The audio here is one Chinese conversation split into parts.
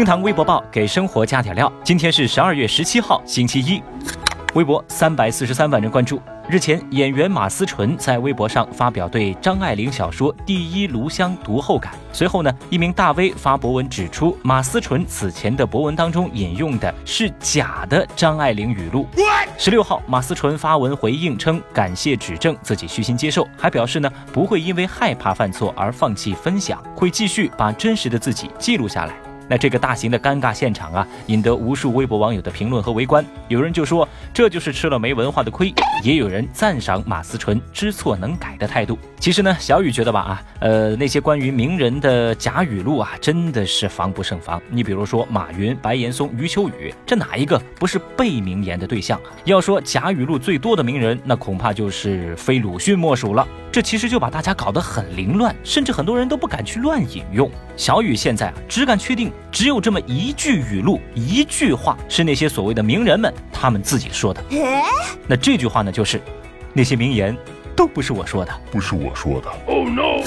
厅堂微博报给生活加点料。今天是十二月十七号，星期一。微博三百四十三万人关注。日前，演员马思纯在微博上发表对张爱玲小说《第一炉香》读后感。随后呢，一名大 V 发博文指出，马思纯此前的博文当中引用的是假的张爱玲语录。十六号，马思纯发文回应称，感谢指正，自己虚心接受，还表示呢不会因为害怕犯错而放弃分享，会继续把真实的自己记录下来。那这个大型的尴尬现场啊，引得无数微博网友的评论和围观。有人就说这就是吃了没文化的亏，也有人赞赏马思纯知错能改的态度。其实呢，小雨觉得吧啊，呃，那些关于名人的假语录啊，真的是防不胜防。你比如说马云、白岩松、余秋雨，这哪一个不是被名言的对象？要说假语录最多的名人，那恐怕就是非鲁迅莫属了。这其实就把大家搞得很凌乱，甚至很多人都不敢去乱引用。小雨现在啊，只敢确定只有这么一句语录，一句话是那些所谓的名人们他们自己说的。那这句话呢，就是那些名言都不是我说的，不是我说的。Oh no！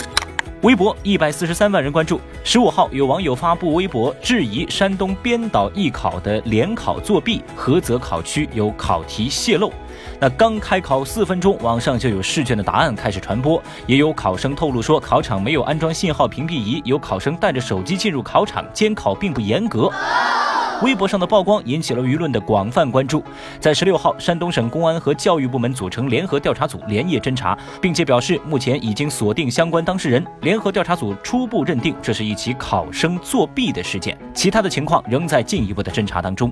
微博一百四十三万人关注。十五号，有网友发布微博质疑山东编导艺考的联考作弊，菏泽考区有考题泄露。那刚开考四分钟，网上就有试卷的答案开始传播，也有考生透露说考场没有安装信号屏蔽仪，有考生带着手机进入考场，监考并不严格。微博上的曝光引起了舆论的广泛关注。在十六号，山东省公安和教育部门组成联合调查组，连夜侦查，并且表示目前已经锁定相关当事人。联合调查组初步认定这是一起考生作弊的事件，其他的情况仍在进一步的侦查当中。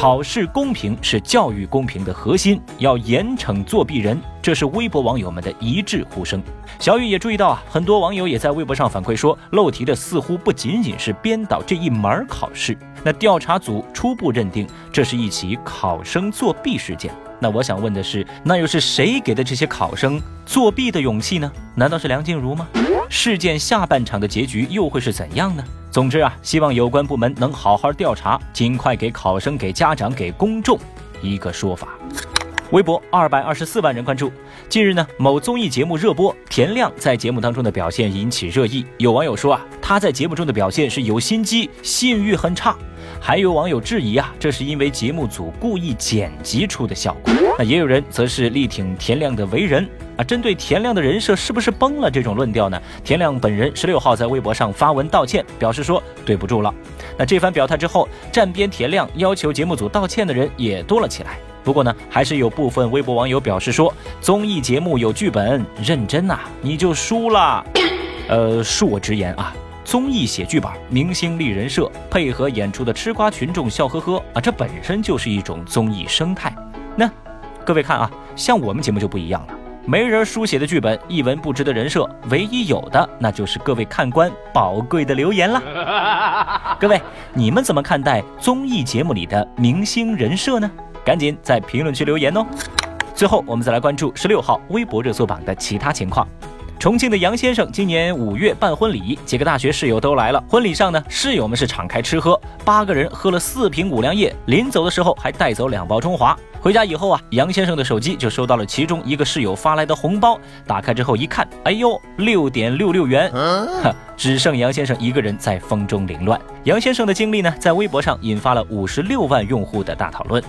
考试公平是教育公平的核心，要严惩作弊人，这是微博网友们的一致呼声。小雨也注意到啊，很多网友也在微博上反馈说，漏题的似乎不仅仅是编导这一门考试。那调查组初步认定这是一起考生作弊事件。那我想问的是，那又是谁给的这些考生作弊的勇气呢？难道是梁静茹吗？事件下半场的结局又会是怎样呢？总之啊，希望有关部门能好好调查，尽快给考生、给家长、给公众一个说法。微博二百二十四万人关注。近日呢，某综艺节目热播，田亮在节目当中的表现引起热议。有网友说啊，他在节目中的表现是有心机，信誉很差。还有网友质疑啊，这是因为节目组故意剪辑出的效果。那也有人则是力挺田亮的为人针对田亮的人设是不是崩了这种论调呢？田亮本人十六号在微博上发文道歉，表示说对不住了。那这番表态之后，站边田亮要求节目组道歉的人也多了起来。不过呢，还是有部分微博网友表示说，综艺节目有剧本，认真呐你就输了。呃，恕我直言啊。综艺写剧本，明星立人设，配合演出的吃瓜群众笑呵呵啊，这本身就是一种综艺生态。那各位看啊，像我们节目就不一样了，没人书写的剧本，一文不值的人设，唯一有的那就是各位看官宝贵的留言了。各位，你们怎么看待综艺节目里的明星人设呢？赶紧在评论区留言哦。最后，我们再来关注十六号微博热搜榜的其他情况。重庆的杨先生今年五月办婚礼，几个大学室友都来了。婚礼上呢，室友们是敞开吃喝，八个人喝了四瓶五粮液，临走的时候还带走两包中华。回家以后啊，杨先生的手机就收到了其中一个室友发来的红包，打开之后一看，哎呦，六点六六元，哈，只剩杨先生一个人在风中凌乱。杨先生的经历呢，在微博上引发了五十六万用户的大讨论。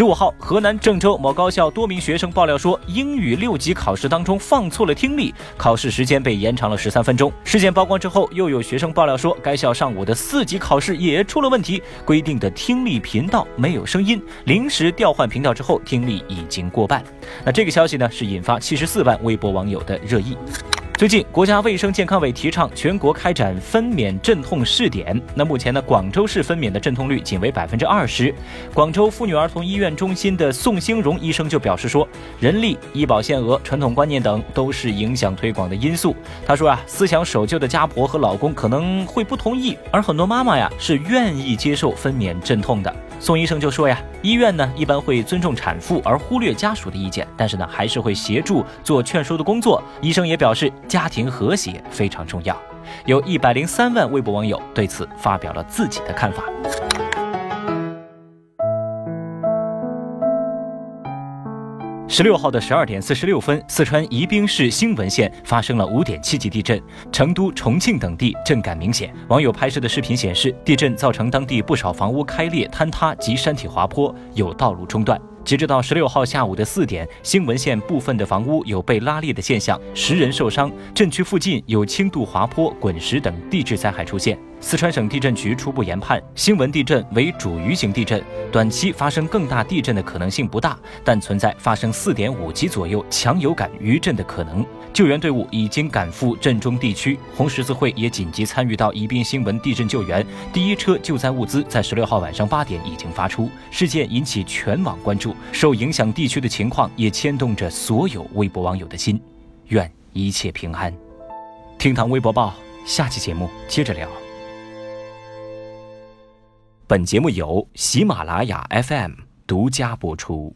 十五号，河南郑州某高校多名学生爆料说，英语六级考试当中放错了听力，考试时间被延长了十三分钟。事件曝光之后，又有学生爆料说，该校上午的四级考试也出了问题，规定的听力频道没有声音，临时调换频道之后，听力已经过半。那这个消息呢，是引发七十四万微博网友的热议。最近，国家卫生健康委提倡全国开展分娩镇痛试点。那目前呢，广州市分娩的镇痛率仅为百分之二十。广州妇女儿童医院中心的宋兴荣医生就表示说，人力、医保限额、传统观念等都是影响推广的因素。他说啊，思想守旧的家婆和老公可能会不同意，而很多妈妈呀是愿意接受分娩镇痛的。宋医生就说呀，医院呢一般会尊重产妇而忽略家属的意见，但是呢还是会协助做劝说的工作。医生也表示，家庭和谐非常重要。有一百零三万微博网友对此发表了自己的看法。十六号的十二点四十六分，四川宜宾市兴文县发生了五点七级地震，成都、重庆等地震感明显。网友拍摄的视频显示，地震造成当地不少房屋开裂、坍塌及山体滑坡，有道路中断。截止到十六号下午的四点，兴文县部分的房屋有被拉裂的现象，十人受伤。震区附近有轻度滑坡、滚石等地质灾害出现。四川省地震局初步研判，兴文地震为主余型地震，短期发生更大地震的可能性不大，但存在发生四点五级左右强有感余震的可能。救援队伍已经赶赴震中地区，红十字会也紧急参与到宜宾兴文地震救援。第一车救灾物资在十六号晚上八点已经发出。事件引起全网关注受影响地区的情况也牵动着所有微博网友的心。愿一切平安。厅堂微博报，下期节目接着聊。本节目由喜马拉雅 FM 独家播出。